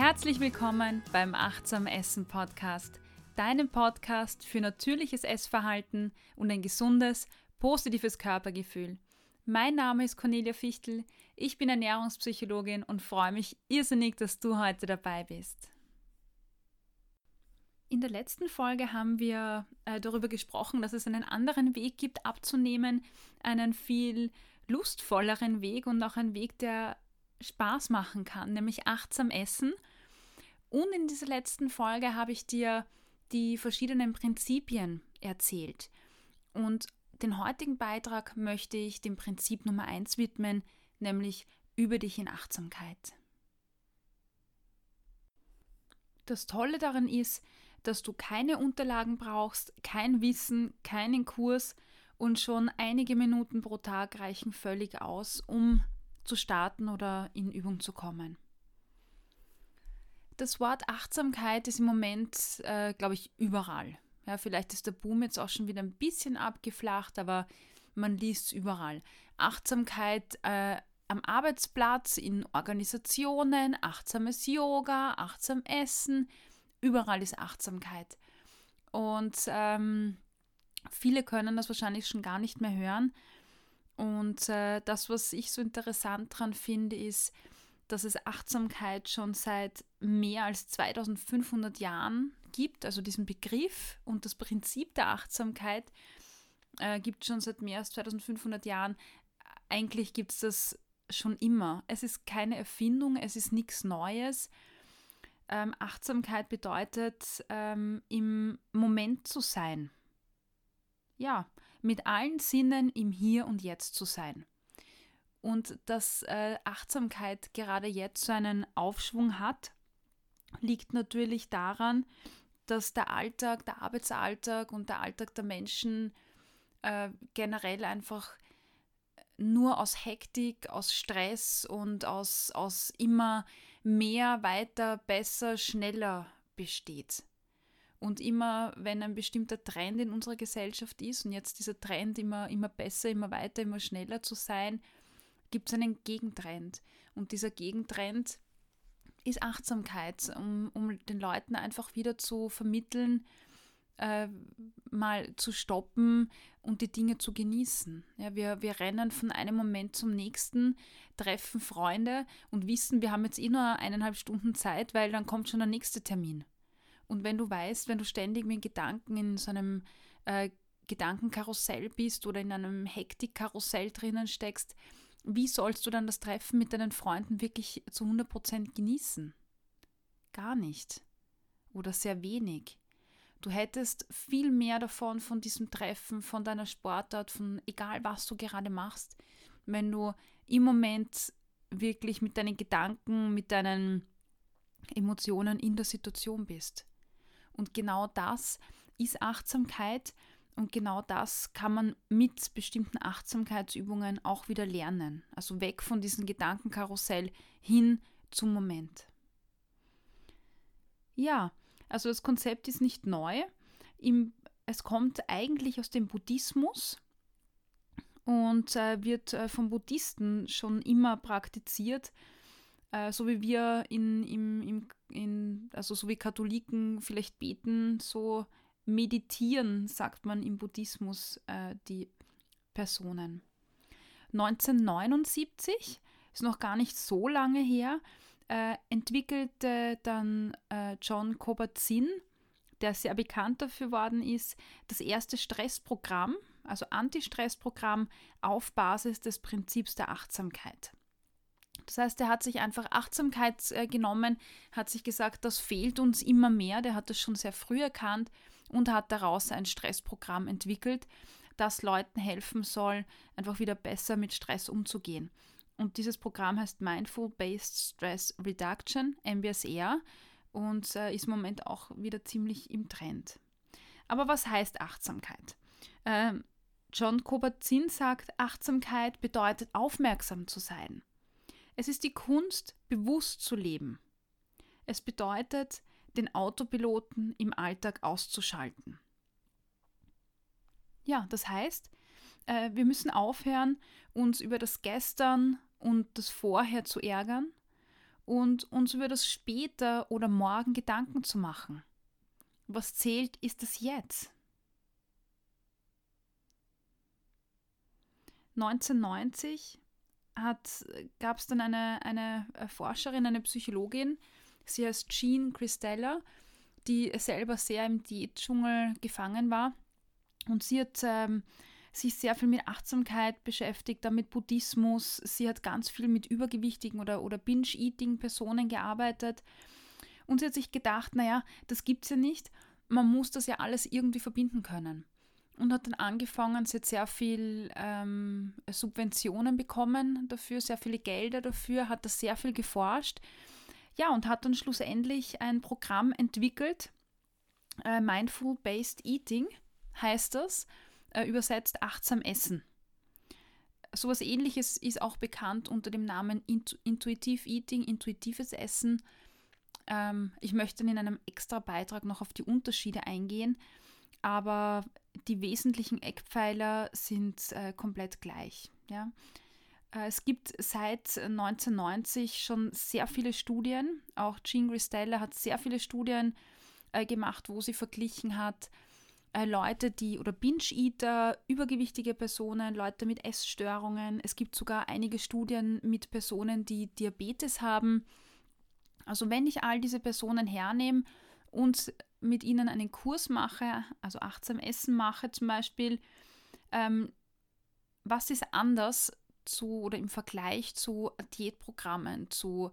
Herzlich willkommen beim Achtsam Essen Podcast, deinem Podcast für natürliches Essverhalten und ein gesundes, positives Körpergefühl. Mein Name ist Cornelia Fichtel, ich bin Ernährungspsychologin und freue mich irrsinnig, dass du heute dabei bist. In der letzten Folge haben wir äh, darüber gesprochen, dass es einen anderen Weg gibt, abzunehmen, einen viel lustvolleren Weg und auch einen Weg, der Spaß machen kann, nämlich achtsam essen. Und in dieser letzten Folge habe ich dir die verschiedenen Prinzipien erzählt. Und den heutigen Beitrag möchte ich dem Prinzip Nummer 1 widmen, nämlich über dich in Achtsamkeit. Das Tolle daran ist, dass du keine Unterlagen brauchst, kein Wissen, keinen Kurs und schon einige Minuten pro Tag reichen völlig aus, um zu starten oder in Übung zu kommen. Das Wort Achtsamkeit ist im Moment, äh, glaube ich, überall. Ja, vielleicht ist der Boom jetzt auch schon wieder ein bisschen abgeflacht, aber man liest es überall. Achtsamkeit äh, am Arbeitsplatz, in Organisationen, achtsames Yoga, achtsam Essen, überall ist Achtsamkeit. Und ähm, viele können das wahrscheinlich schon gar nicht mehr hören. Und äh, das, was ich so interessant daran finde, ist, dass es Achtsamkeit schon seit mehr als 2500 Jahren gibt, also diesen Begriff und das Prinzip der Achtsamkeit äh, gibt es schon seit mehr als 2500 Jahren. Eigentlich gibt es das schon immer. Es ist keine Erfindung, es ist nichts Neues. Ähm, Achtsamkeit bedeutet, ähm, im Moment zu sein. Ja, mit allen Sinnen im Hier und Jetzt zu sein. Und dass äh, Achtsamkeit gerade jetzt so einen Aufschwung hat, liegt natürlich daran, dass der Alltag, der Arbeitsalltag und der Alltag der Menschen äh, generell einfach nur aus Hektik, aus Stress und aus, aus immer mehr, weiter, besser, schneller besteht. Und immer, wenn ein bestimmter Trend in unserer Gesellschaft ist und jetzt dieser Trend immer, immer besser, immer weiter, immer schneller zu sein, gibt es einen Gegentrend. Und dieser Gegentrend ist Achtsamkeit, um, um den Leuten einfach wieder zu vermitteln, äh, mal zu stoppen und die Dinge zu genießen. Ja, wir, wir rennen von einem Moment zum nächsten, treffen Freunde und wissen, wir haben jetzt eh nur eineinhalb Stunden Zeit, weil dann kommt schon der nächste Termin. Und wenn du weißt, wenn du ständig mit Gedanken in so einem äh, Gedankenkarussell bist oder in einem Hektikkarussell drinnen steckst, wie sollst du dann das Treffen mit deinen Freunden wirklich zu 100% genießen? Gar nicht. Oder sehr wenig. Du hättest viel mehr davon, von diesem Treffen, von deiner Sportart, von egal was du gerade machst, wenn du im Moment wirklich mit deinen Gedanken, mit deinen Emotionen in der Situation bist. Und genau das ist Achtsamkeit und genau das kann man mit bestimmten Achtsamkeitsübungen auch wieder lernen. Also weg von diesem Gedankenkarussell hin zum Moment. Ja, also das Konzept ist nicht neu. Im, es kommt eigentlich aus dem Buddhismus und äh, wird äh, von Buddhisten schon immer praktiziert, äh, so wie wir in, im, im, in, also so wie Katholiken vielleicht beten, so meditieren, sagt man im Buddhismus äh, die Personen. 1979, ist noch gar nicht so lange her, äh, entwickelte dann äh, John Kabat-Zinn, der sehr bekannt dafür worden ist, das erste Stressprogramm, also Anti-Stress-Programm auf Basis des Prinzips der Achtsamkeit. Das heißt, er hat sich einfach Achtsamkeit äh, genommen, hat sich gesagt, das fehlt uns immer mehr, der hat das schon sehr früh erkannt und hat daraus ein Stressprogramm entwickelt, das Leuten helfen soll, einfach wieder besser mit Stress umzugehen. Und dieses Programm heißt Mindful Based Stress Reduction, MBSR, und äh, ist im Moment auch wieder ziemlich im Trend. Aber was heißt Achtsamkeit? Ähm, John Kabat-Zinn sagt, Achtsamkeit bedeutet aufmerksam zu sein. Es ist die Kunst, bewusst zu leben. Es bedeutet, den Autopiloten im Alltag auszuschalten. Ja, das heißt, äh, wir müssen aufhören, uns über das Gestern und das Vorher zu ärgern und uns über das später oder morgen Gedanken zu machen. Was zählt, ist das Jetzt. 1990 gab es dann eine, eine Forscherin, eine Psychologin, sie heißt Jean Christella, die selber sehr im Diätdschungel gefangen war. Und sie hat ähm, sich sehr viel mit Achtsamkeit beschäftigt, dann mit Buddhismus. Sie hat ganz viel mit übergewichtigen oder, oder Binge-Eating-Personen gearbeitet. Und sie hat sich gedacht, naja, das gibt es ja nicht. Man muss das ja alles irgendwie verbinden können. Und hat dann angefangen, sie hat sehr viel ähm, Subventionen bekommen dafür, sehr viele Gelder dafür, hat das sehr viel geforscht. Ja, und hat dann schlussendlich ein Programm entwickelt, äh, Mindful Based Eating heißt das äh, übersetzt achtsam essen. Sowas ähnliches ist auch bekannt unter dem Namen Intu Intuitive Eating, intuitives Essen. Ähm, ich möchte in einem extra Beitrag noch auf die Unterschiede eingehen, aber die wesentlichen Eckpfeiler sind äh, komplett gleich. Ja? Äh, es gibt seit 1990 schon sehr viele Studien. Auch Jean Gristella hat sehr viele Studien äh, gemacht, wo sie verglichen hat, äh, Leute, die oder Binge-Eater, übergewichtige Personen, Leute mit Essstörungen. Es gibt sogar einige Studien mit Personen, die Diabetes haben. Also wenn ich all diese Personen hernehme und mit ihnen einen Kurs mache, also achtsam Essen mache zum Beispiel, ähm, was ist anders zu oder im Vergleich zu Diätprogrammen, zu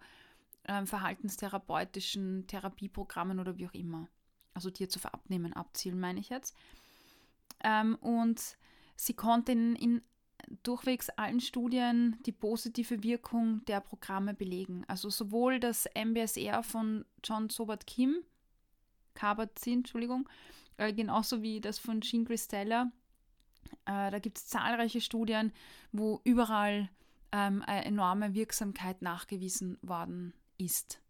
ähm, verhaltenstherapeutischen Therapieprogrammen oder wie auch immer? also dir zu verabnehmen, abzielen, meine ich jetzt. Ähm, und sie konnte in, in durchwegs allen Studien die positive Wirkung der Programme belegen. Also sowohl das MBSR von John Sobert Kim, Kabat-Zinn, Entschuldigung, äh, genauso wie das von Jean Christella. Äh, da gibt es zahlreiche Studien, wo überall ähm, eine enorme Wirksamkeit nachgewiesen worden ist.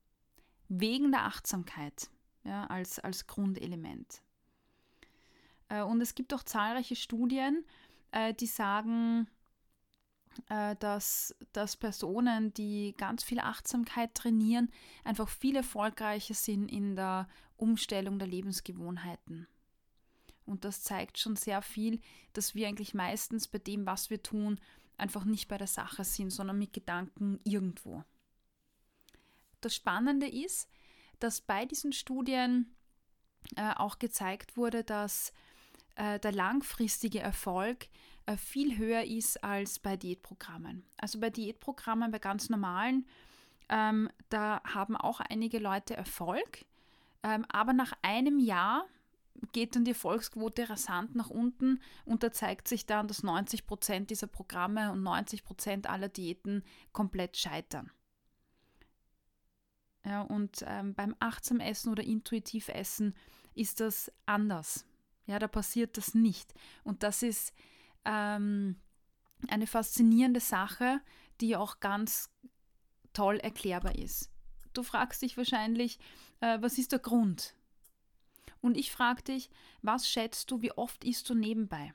Wegen der Achtsamkeit ja, als, als Grundelement. Äh, und es gibt auch zahlreiche Studien, äh, die sagen, äh, dass, dass Personen, die ganz viel Achtsamkeit trainieren, einfach viel erfolgreicher sind in der Umstellung der Lebensgewohnheiten. Und das zeigt schon sehr viel, dass wir eigentlich meistens bei dem, was wir tun, einfach nicht bei der Sache sind, sondern mit Gedanken irgendwo. Das Spannende ist, dass bei diesen Studien äh, auch gezeigt wurde, dass äh, der langfristige Erfolg äh, viel höher ist als bei Diätprogrammen. Also bei Diätprogrammen, bei ganz normalen, ähm, da haben auch einige Leute Erfolg, ähm, aber nach einem Jahr geht dann die Erfolgsquote rasant nach unten und da zeigt sich dann, dass 90 Prozent dieser Programme und 90 Prozent aller Diäten komplett scheitern. Ja, und ähm, beim achtsam Essen oder intuitiv Essen ist das anders. Ja, da passiert das nicht. Und das ist ähm, eine faszinierende Sache, die auch ganz toll erklärbar ist. Du fragst dich wahrscheinlich, äh, was ist der Grund? Und ich frage dich, was schätzt du, wie oft isst du nebenbei?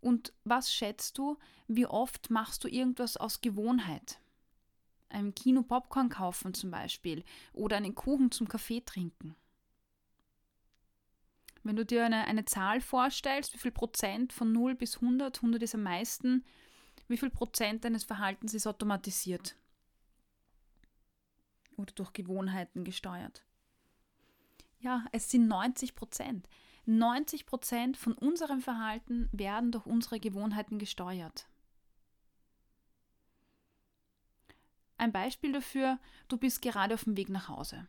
Und was schätzt du, wie oft machst du irgendwas aus Gewohnheit? im Kino Popcorn kaufen zum Beispiel oder einen Kuchen zum Kaffee trinken. Wenn du dir eine, eine Zahl vorstellst, wie viel Prozent von 0 bis 100, 100 ist am meisten, wie viel Prozent deines Verhaltens ist automatisiert oder durch Gewohnheiten gesteuert. Ja, es sind 90 Prozent. 90 Prozent von unserem Verhalten werden durch unsere Gewohnheiten gesteuert. Ein Beispiel dafür, du bist gerade auf dem Weg nach Hause.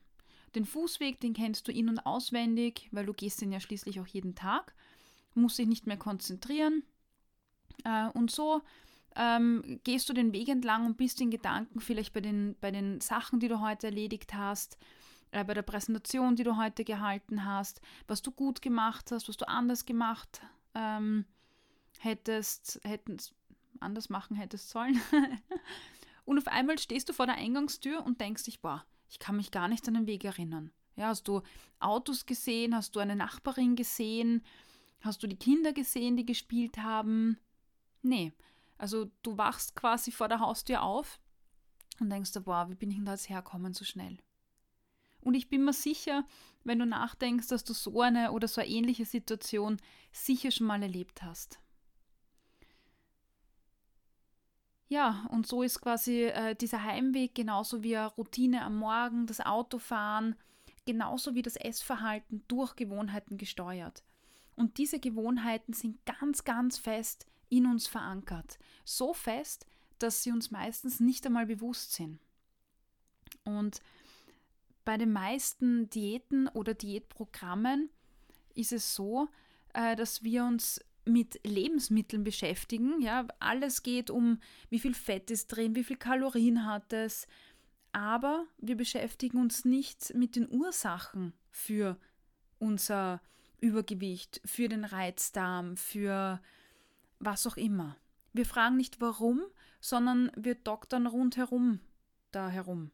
Den Fußweg, den kennst du in- und auswendig, weil du gehst den ja schließlich auch jeden Tag, musst dich nicht mehr konzentrieren. Äh, und so ähm, gehst du den Weg entlang und bist in Gedanken vielleicht bei den, bei den Sachen, die du heute erledigt hast, bei der Präsentation, die du heute gehalten hast, was du gut gemacht hast, was du anders gemacht ähm, hättest, hättest, anders machen hättest sollen. Und auf einmal stehst du vor der Eingangstür und denkst dich, boah, ich kann mich gar nicht an den Weg erinnern. Ja, hast du Autos gesehen? Hast du eine Nachbarin gesehen? Hast du die Kinder gesehen, die gespielt haben? Nee. Also du wachst quasi vor der Haustür auf und denkst boah, wie bin ich denn da jetzt herkommen so schnell? Und ich bin mir sicher, wenn du nachdenkst, dass du so eine oder so eine ähnliche Situation sicher schon mal erlebt hast. Ja, und so ist quasi äh, dieser Heimweg genauso wie eine Routine am Morgen, das Autofahren, genauso wie das Essverhalten durch Gewohnheiten gesteuert. Und diese Gewohnheiten sind ganz, ganz fest in uns verankert. So fest, dass sie uns meistens nicht einmal bewusst sind. Und bei den meisten Diäten oder Diätprogrammen ist es so, äh, dass wir uns mit Lebensmitteln beschäftigen. Ja, alles geht um, wie viel Fett ist drin, wie viel Kalorien hat es. Aber wir beschäftigen uns nicht mit den Ursachen für unser Übergewicht, für den Reizdarm, für was auch immer. Wir fragen nicht warum, sondern wir doktern rundherum da herum.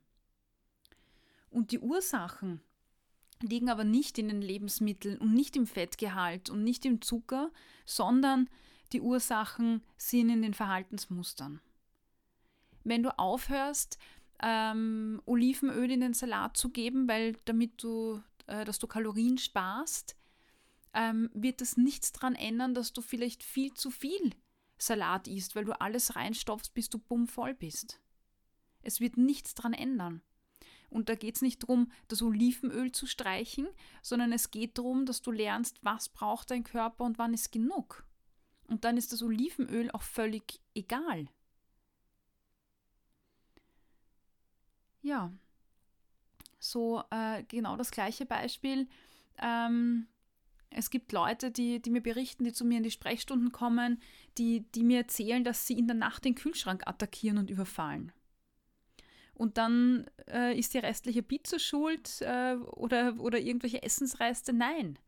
Und die Ursachen liegen aber nicht in den Lebensmitteln und nicht im Fettgehalt und nicht im Zucker, sondern die Ursachen sind in den Verhaltensmustern. Wenn du aufhörst, ähm, Olivenöl in den Salat zu geben, weil damit du, äh, dass du Kalorien sparst, ähm, wird das nichts daran ändern, dass du vielleicht viel zu viel Salat isst, weil du alles reinstopfst, bis du bummvoll bist. Es wird nichts daran ändern. Und da geht es nicht darum, das Olivenöl zu streichen, sondern es geht darum, dass du lernst, was braucht dein Körper und wann ist genug. Und dann ist das Olivenöl auch völlig egal. Ja, so äh, genau das gleiche Beispiel. Ähm, es gibt Leute, die, die mir berichten, die zu mir in die Sprechstunden kommen, die, die mir erzählen, dass sie in der Nacht den Kühlschrank attackieren und überfallen und dann äh, ist die restliche Pizza schuld äh, oder, oder irgendwelche Essensreste. Nein,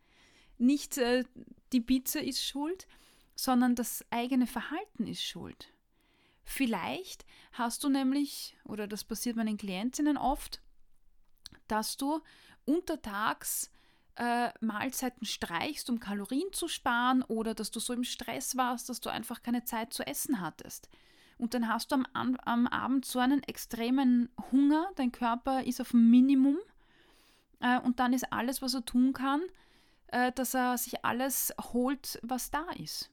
nicht äh, die Pizza ist schuld, sondern das eigene Verhalten ist schuld. Vielleicht hast du nämlich, oder das passiert meinen Klientinnen oft, dass du untertags äh, Mahlzeiten streichst, um Kalorien zu sparen, oder dass du so im Stress warst, dass du einfach keine Zeit zu essen hattest. Und dann hast du am, am Abend so einen extremen Hunger, dein Körper ist auf dem Minimum äh, und dann ist alles, was er tun kann, äh, dass er sich alles holt, was da ist.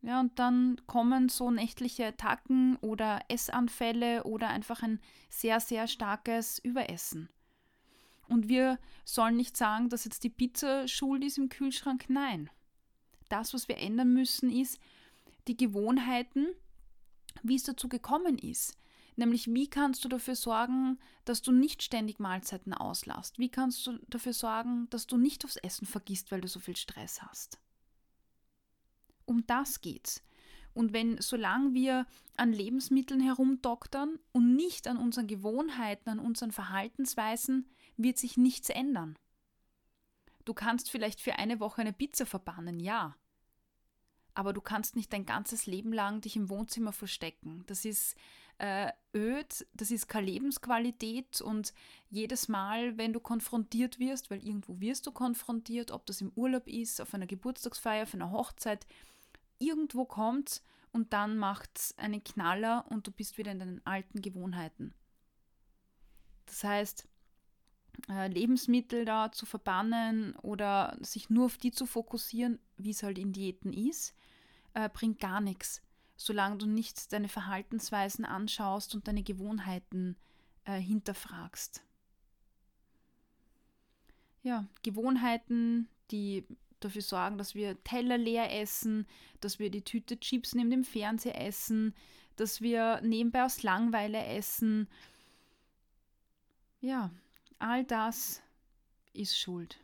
Ja, und dann kommen so nächtliche Attacken oder Essanfälle oder einfach ein sehr, sehr starkes Überessen. Und wir sollen nicht sagen, dass jetzt die Pizza schuld ist im Kühlschrank. Nein. Das, was wir ändern müssen, ist die Gewohnheiten, wie es dazu gekommen ist. Nämlich, wie kannst du dafür sorgen, dass du nicht ständig Mahlzeiten auslässt? Wie kannst du dafür sorgen, dass du nicht aufs Essen vergisst, weil du so viel Stress hast? Um das geht's. Und wenn, solange wir an Lebensmitteln herumdoktern und nicht an unseren Gewohnheiten, an unseren Verhaltensweisen, wird sich nichts ändern. Du kannst vielleicht für eine Woche eine Pizza verbannen, ja aber du kannst nicht dein ganzes Leben lang dich im Wohnzimmer verstecken. Das ist äh, öd, das ist keine Lebensqualität und jedes Mal, wenn du konfrontiert wirst, weil irgendwo wirst du konfrontiert, ob das im Urlaub ist, auf einer Geburtstagsfeier, auf einer Hochzeit, irgendwo kommt und dann macht es einen Knaller und du bist wieder in deinen alten Gewohnheiten. Das heißt, äh, Lebensmittel da zu verbannen oder sich nur auf die zu fokussieren, wie es halt in Diäten ist, äh, bringt gar nichts, solange du nicht deine Verhaltensweisen anschaust und deine Gewohnheiten äh, hinterfragst. Ja, Gewohnheiten, die dafür sorgen, dass wir Teller leer essen, dass wir die Tüte Chips neben dem Fernseher essen, dass wir nebenbei aus Langweile essen. Ja, all das ist Schuld.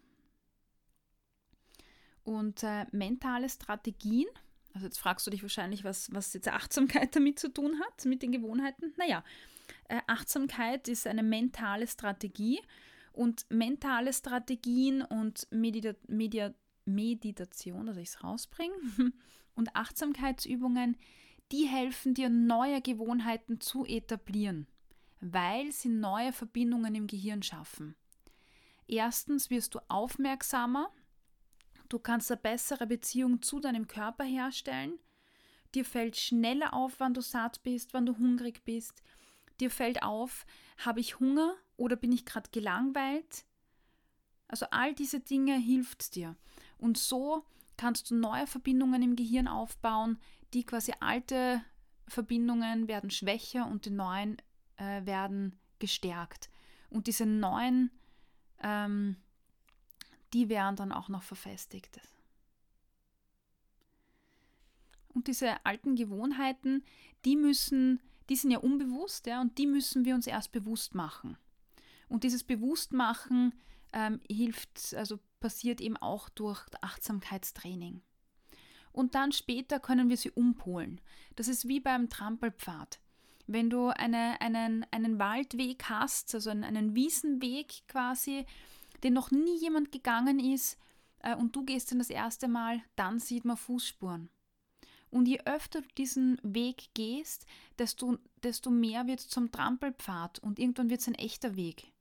Und äh, mentale Strategien also jetzt fragst du dich wahrscheinlich, was, was jetzt Achtsamkeit damit zu tun hat, mit den Gewohnheiten. Naja, äh, Achtsamkeit ist eine mentale Strategie und mentale Strategien und Medita Media Meditation, dass ich es rausbringe, und Achtsamkeitsübungen, die helfen dir, neue Gewohnheiten zu etablieren, weil sie neue Verbindungen im Gehirn schaffen. Erstens wirst du aufmerksamer Du kannst eine bessere Beziehung zu deinem Körper herstellen. Dir fällt schneller auf, wann du satt bist, wann du hungrig bist. dir fällt auf, habe ich Hunger oder bin ich gerade gelangweilt? Also all diese Dinge hilft dir. Und so kannst du neue Verbindungen im Gehirn aufbauen, die quasi alte Verbindungen werden schwächer und die neuen äh, werden gestärkt. Und diese neuen, ähm, die werden dann auch noch verfestigt. Und diese alten Gewohnheiten, die müssen, die sind ja unbewusst, ja, und die müssen wir uns erst bewusst machen. Und dieses Bewusstmachen ähm, hilft, also passiert eben auch durch Achtsamkeitstraining. Und dann später können wir sie umpolen. Das ist wie beim Trampelpfad. Wenn du eine, einen, einen Waldweg hast, also einen, einen Wiesenweg quasi, den noch nie jemand gegangen ist, äh, und du gehst dann das erste Mal, dann sieht man Fußspuren. Und je öfter du diesen Weg gehst, desto, desto mehr wird es zum Trampelpfad und irgendwann wird es ein echter Weg.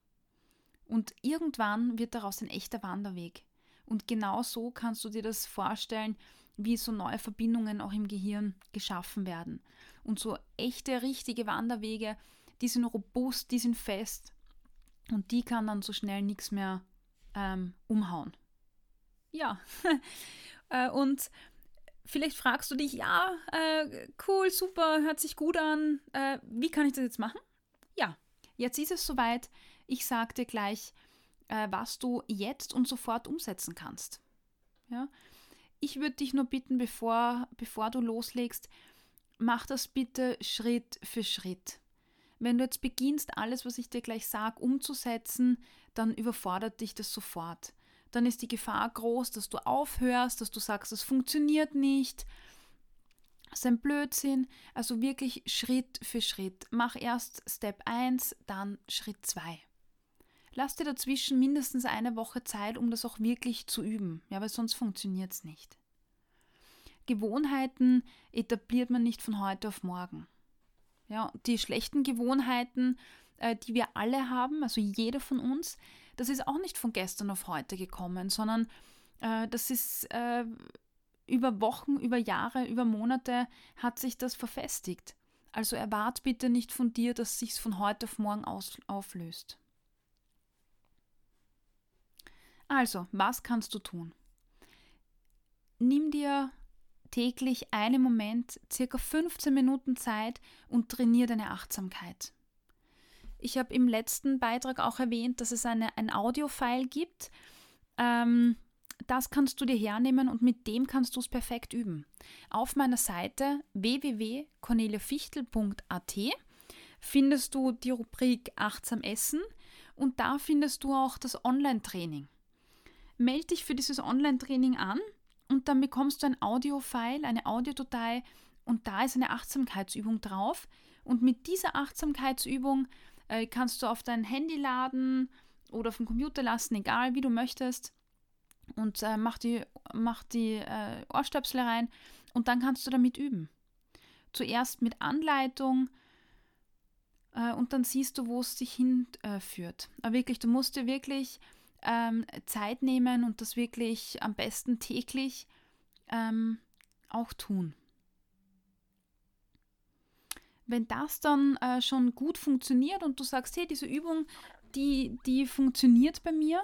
Und irgendwann wird daraus ein echter Wanderweg. Und genau so kannst du dir das vorstellen, wie so neue Verbindungen auch im Gehirn geschaffen werden. Und so echte, richtige Wanderwege, die sind robust, die sind fest und die kann dann so schnell nichts mehr ähm, umhauen. Ja, äh, und vielleicht fragst du dich, ja, äh, cool, super, hört sich gut an, äh, wie kann ich das jetzt machen? Ja, jetzt ist es soweit. Ich sage dir gleich, äh, was du jetzt und sofort umsetzen kannst. Ja? Ich würde dich nur bitten, bevor, bevor du loslegst, mach das bitte Schritt für Schritt. Wenn du jetzt beginnst, alles, was ich dir gleich sage, umzusetzen, dann überfordert dich das sofort. Dann ist die Gefahr groß, dass du aufhörst, dass du sagst, es funktioniert nicht. Das ist ein Blödsinn. Also wirklich Schritt für Schritt. Mach erst Step 1, dann Schritt 2. Lass dir dazwischen mindestens eine Woche Zeit, um das auch wirklich zu üben, ja, weil sonst funktioniert es nicht. Gewohnheiten etabliert man nicht von heute auf morgen. Ja, die schlechten Gewohnheiten, äh, die wir alle haben, also jeder von uns, das ist auch nicht von gestern auf heute gekommen, sondern äh, das ist äh, über Wochen, über Jahre, über Monate hat sich das verfestigt. Also erwart bitte nicht von dir, dass sich von heute auf morgen aus, auflöst. Also, was kannst du tun? Nimm dir täglich einen Moment, circa 15 Minuten Zeit und trainiere deine Achtsamkeit. Ich habe im letzten Beitrag auch erwähnt, dass es eine, ein Audio-File gibt. Ähm, das kannst du dir hernehmen und mit dem kannst du es perfekt üben. Auf meiner Seite www.corneliafichtel.at findest du die Rubrik Achtsam Essen und da findest du auch das Online-Training melde dich für dieses Online-Training an und dann bekommst du ein Audio-File, eine Audiodatei und da ist eine Achtsamkeitsübung drauf. Und mit dieser Achtsamkeitsübung äh, kannst du auf dein Handy laden oder auf den Computer lassen, egal wie du möchtest. Und äh, mach die, mach die äh, Ohrstöpsel rein und dann kannst du damit üben. Zuerst mit Anleitung äh, und dann siehst du, wo es dich hinführt. Aber wirklich, du musst dir wirklich ähm, Zeit nehmen und das wirklich am besten täglich ähm, auch tun. Wenn das dann äh, schon gut funktioniert und du sagst, hey, diese Übung, die, die funktioniert bei mir,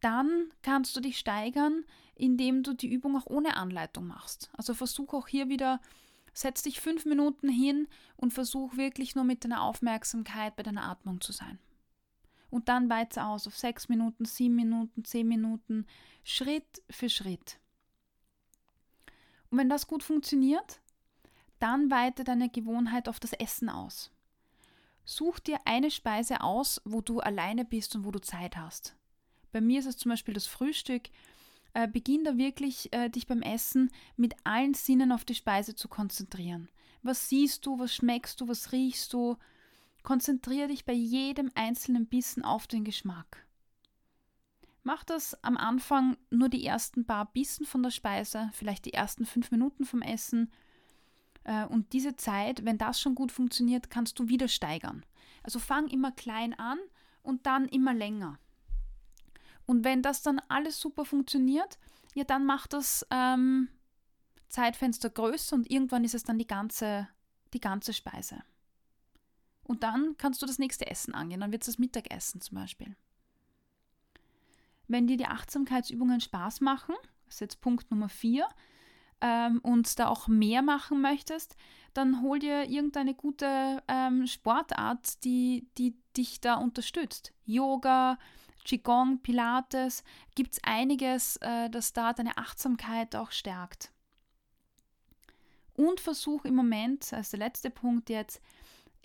dann kannst du dich steigern, indem du die Übung auch ohne Anleitung machst. Also versuch auch hier wieder, setz dich fünf Minuten hin und versuch wirklich nur mit deiner Aufmerksamkeit bei deiner Atmung zu sein und dann weiter aus auf sechs Minuten, sieben Minuten, zehn Minuten, Schritt für Schritt. Und wenn das gut funktioniert, dann weite deine Gewohnheit auf das Essen aus. Such dir eine Speise aus, wo du alleine bist und wo du Zeit hast. Bei mir ist es zum Beispiel das Frühstück. Äh, beginn da wirklich, äh, dich beim Essen mit allen Sinnen auf die Speise zu konzentrieren. Was siehst du, was schmeckst du, was riechst du, Konzentriere dich bei jedem einzelnen Bissen auf den Geschmack. Mach das am Anfang nur die ersten paar Bissen von der Speise, vielleicht die ersten fünf Minuten vom Essen. Äh, und diese Zeit, wenn das schon gut funktioniert, kannst du wieder steigern. Also fang immer klein an und dann immer länger. Und wenn das dann alles super funktioniert, ja, dann mach das ähm, Zeitfenster größer und irgendwann ist es dann die ganze, die ganze Speise. Und dann kannst du das nächste Essen angehen. Dann wird es das Mittagessen zum Beispiel. Wenn dir die Achtsamkeitsübungen Spaß machen, das ist jetzt Punkt Nummer vier, ähm, und da auch mehr machen möchtest, dann hol dir irgendeine gute ähm, Sportart, die, die dich da unterstützt. Yoga, Qigong, Pilates, gibt es einiges, äh, das da deine Achtsamkeit auch stärkt. Und versuch im Moment, als der letzte Punkt jetzt,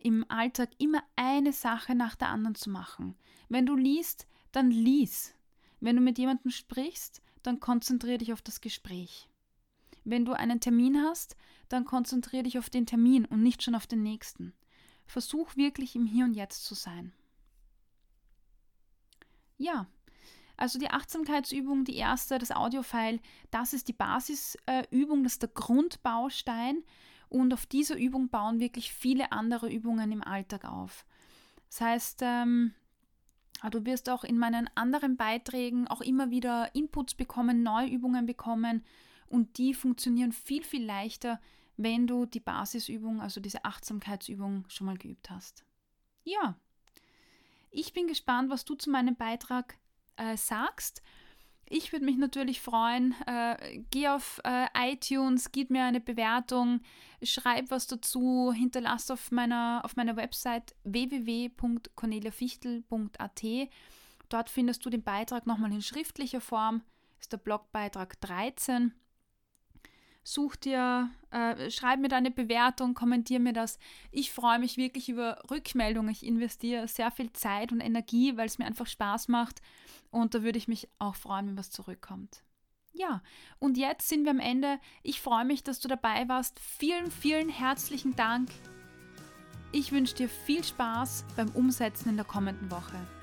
im Alltag immer eine Sache nach der anderen zu machen. Wenn du liest, dann lies. Wenn du mit jemandem sprichst, dann konzentriere dich auf das Gespräch. Wenn du einen Termin hast, dann konzentriere dich auf den Termin und nicht schon auf den nächsten. Versuch wirklich im Hier und Jetzt zu sein. Ja, also die Achtsamkeitsübung, die erste, das Audiofile, das ist die Basisübung, das ist der Grundbaustein und auf dieser Übung bauen wirklich viele andere Übungen im Alltag auf. Das heißt, ähm, du wirst auch in meinen anderen Beiträgen auch immer wieder Inputs bekommen, neue Übungen bekommen und die funktionieren viel, viel leichter, wenn du die Basisübung, also diese Achtsamkeitsübung schon mal geübt hast. Ja, ich bin gespannt, was du zu meinem Beitrag äh, sagst. Ich würde mich natürlich freuen. Äh, geh auf äh, iTunes, gib mir eine Bewertung, schreib was dazu, hinterlass auf meiner, auf meiner Website www.corneliafichtel.at. Dort findest du den Beitrag nochmal in schriftlicher Form. Ist der Blogbeitrag 13 such dir, äh, schreib mir deine Bewertung, kommentier mir das. Ich freue mich wirklich über Rückmeldungen. Ich investiere sehr viel Zeit und Energie, weil es mir einfach Spaß macht. Und da würde ich mich auch freuen, wenn was zurückkommt. Ja, und jetzt sind wir am Ende. Ich freue mich, dass du dabei warst. Vielen, vielen herzlichen Dank. Ich wünsche dir viel Spaß beim Umsetzen in der kommenden Woche.